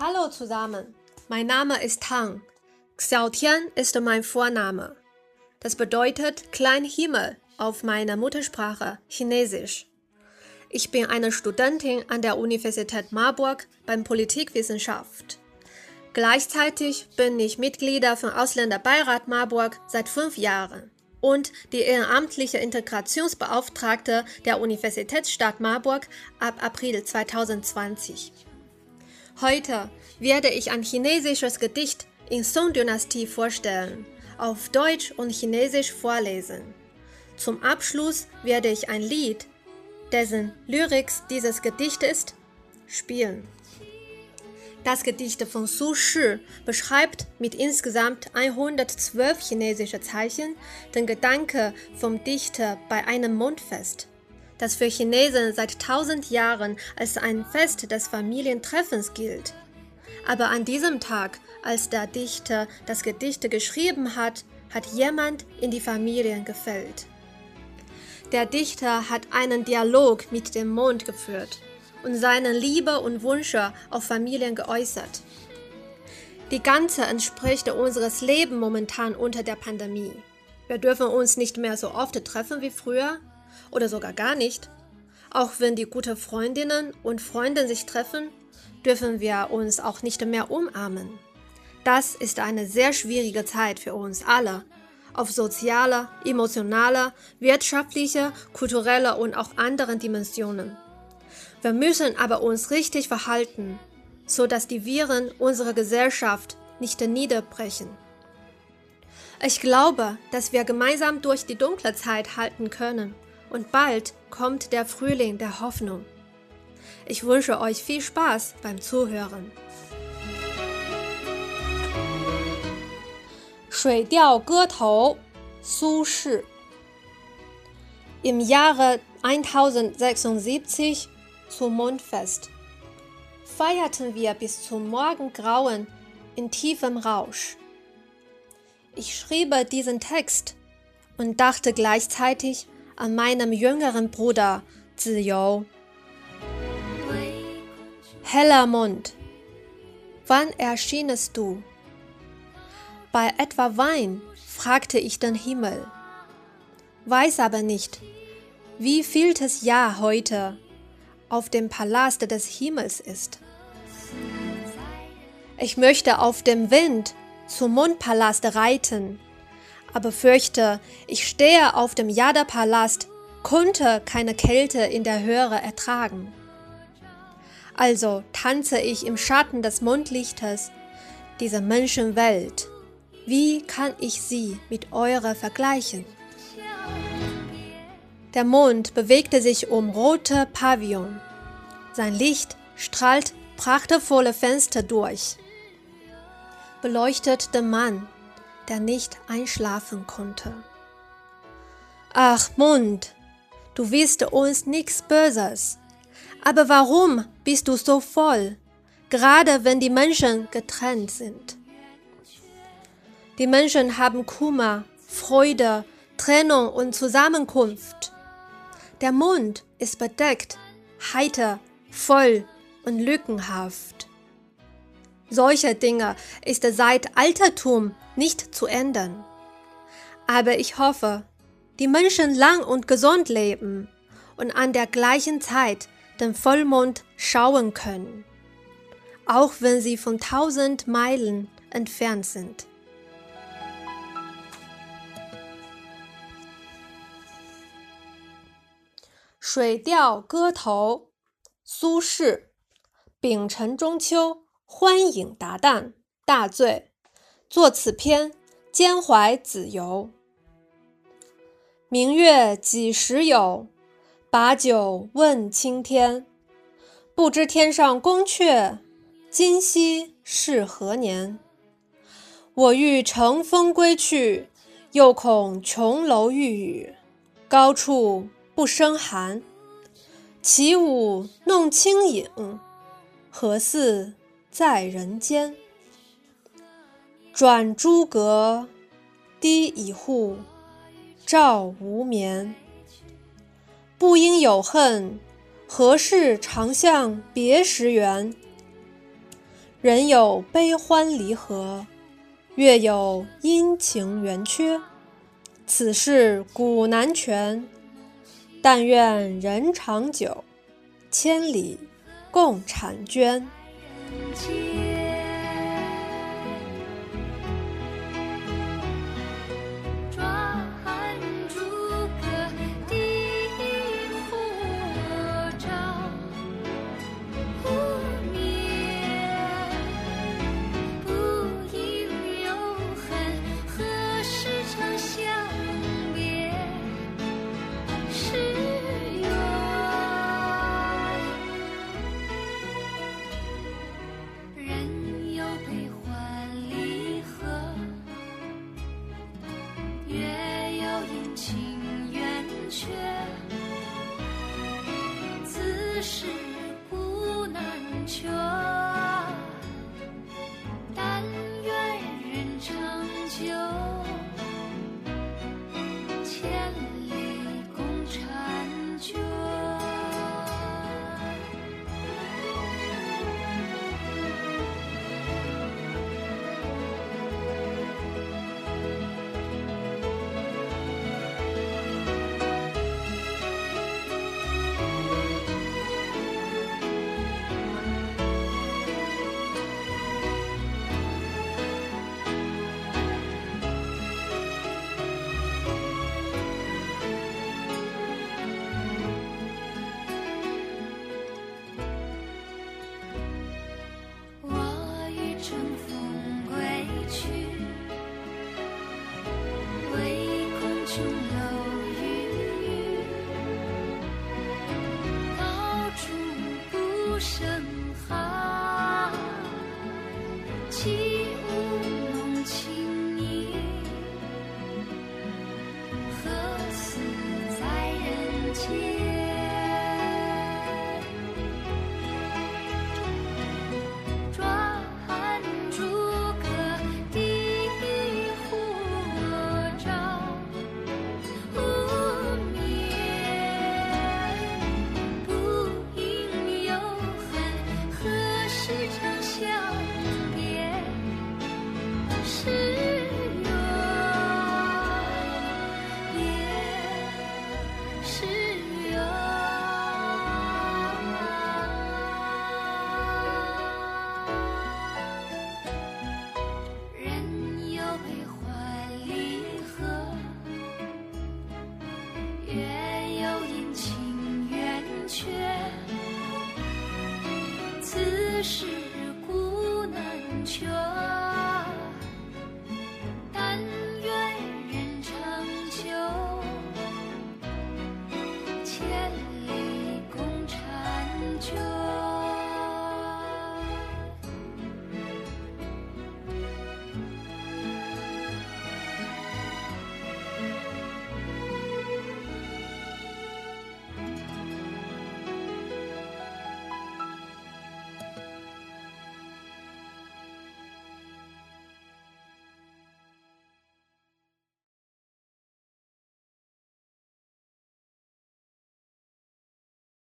Hallo zusammen, mein Name ist Tang. Xiaotian ist mein Vorname. Das bedeutet Kleinhimmel auf meiner Muttersprache Chinesisch. Ich bin eine Studentin an der Universität Marburg beim Politikwissenschaft. Gleichzeitig bin ich Mitglieder vom Ausländerbeirat Marburg seit fünf Jahren und die ehrenamtliche Integrationsbeauftragte der Universitätsstadt Marburg ab April 2020. Heute werde ich ein chinesisches Gedicht in Song-Dynastie vorstellen, auf Deutsch und Chinesisch vorlesen. Zum Abschluss werde ich ein Lied, dessen Lyrics dieses Gedicht ist, spielen. Das Gedicht von Su Shi beschreibt mit insgesamt 112 chinesischen Zeichen den Gedanke vom Dichter bei einem Mondfest, das für Chinesen seit tausend Jahren als ein Fest des Familientreffens gilt. Aber an diesem Tag, als der Dichter das Gedicht geschrieben hat, hat jemand in die Familien gefällt. Der Dichter hat einen Dialog mit dem Mond geführt und seine Liebe und Wünsche auf Familien geäußert. Die ganze entspricht unseres Lebens momentan unter der Pandemie. Wir dürfen uns nicht mehr so oft treffen wie früher oder sogar gar nicht. Auch wenn die guten Freundinnen und Freunde sich treffen, dürfen wir uns auch nicht mehr umarmen. Das ist eine sehr schwierige Zeit für uns alle auf sozialer, emotionaler, wirtschaftlicher, kultureller und auch anderen Dimensionen. Wir müssen aber uns richtig verhalten, so dass die Viren unsere Gesellschaft nicht niederbrechen. Ich glaube, dass wir gemeinsam durch die dunkle Zeit halten können und bald kommt der Frühling der Hoffnung. Ich wünsche euch viel Spaß beim Zuhören. 水调歌头，苏轼。Im Jahre 1076 zum Mondfest feierten wir bis zum Morgengrauen in tiefem Rausch. Ich schrieb diesen Text und dachte gleichzeitig an meinem jüngeren Bruder Ziyou. Heller Mond, wann erschienest du? Bei etwa Wein? fragte ich den Himmel. Weiß aber nicht, wie vieltes Jahr heute auf dem Palast des Himmels ist. Ich möchte auf dem Wind zum Mondpalast reiten, aber fürchte, ich stehe auf dem Jada-Palast, konnte keine Kälte in der Höhe ertragen. Also tanze ich im Schatten des Mondlichtes dieser Menschenwelt. Wie kann ich sie mit eurer vergleichen? Der Mond bewegte sich um rote Pavillon. Sein Licht strahlt prachtvolle Fenster durch, beleuchtet den Mann, der nicht einschlafen konnte. Ach, Mond, du willst uns nichts Böses. Aber warum bist du so voll, gerade wenn die Menschen getrennt sind? Die Menschen haben Kummer, Freude, Trennung und Zusammenkunft. Der Mund ist bedeckt, heiter, voll und lückenhaft. Solche Dinge ist seit Altertum nicht zu ändern. Aber ich hoffe, die Menschen lang und gesund leben und an der gleichen Zeit den Vollmond schauen können, auch wenn sie von tausend Meilen entfernt sind. 水调歌头，苏轼。丙辰中秋， 欢饮达旦，大醉。作此篇，兼怀子由。明月几时有？把酒问青天。不知天上宫阙，今夕是何年？我欲乘风归去，又恐琼楼玉宇，高处。不胜寒，起舞弄清影，何似在人间？转朱阁，低绮户，照无眠。不应有恨，何事长向别时圆？人有悲欢离合，月有阴晴圆缺，此事古难全。但愿人长久，千里共婵娟。曾经。春风归去，唯恐琼楼。此事古难全但愿人长久千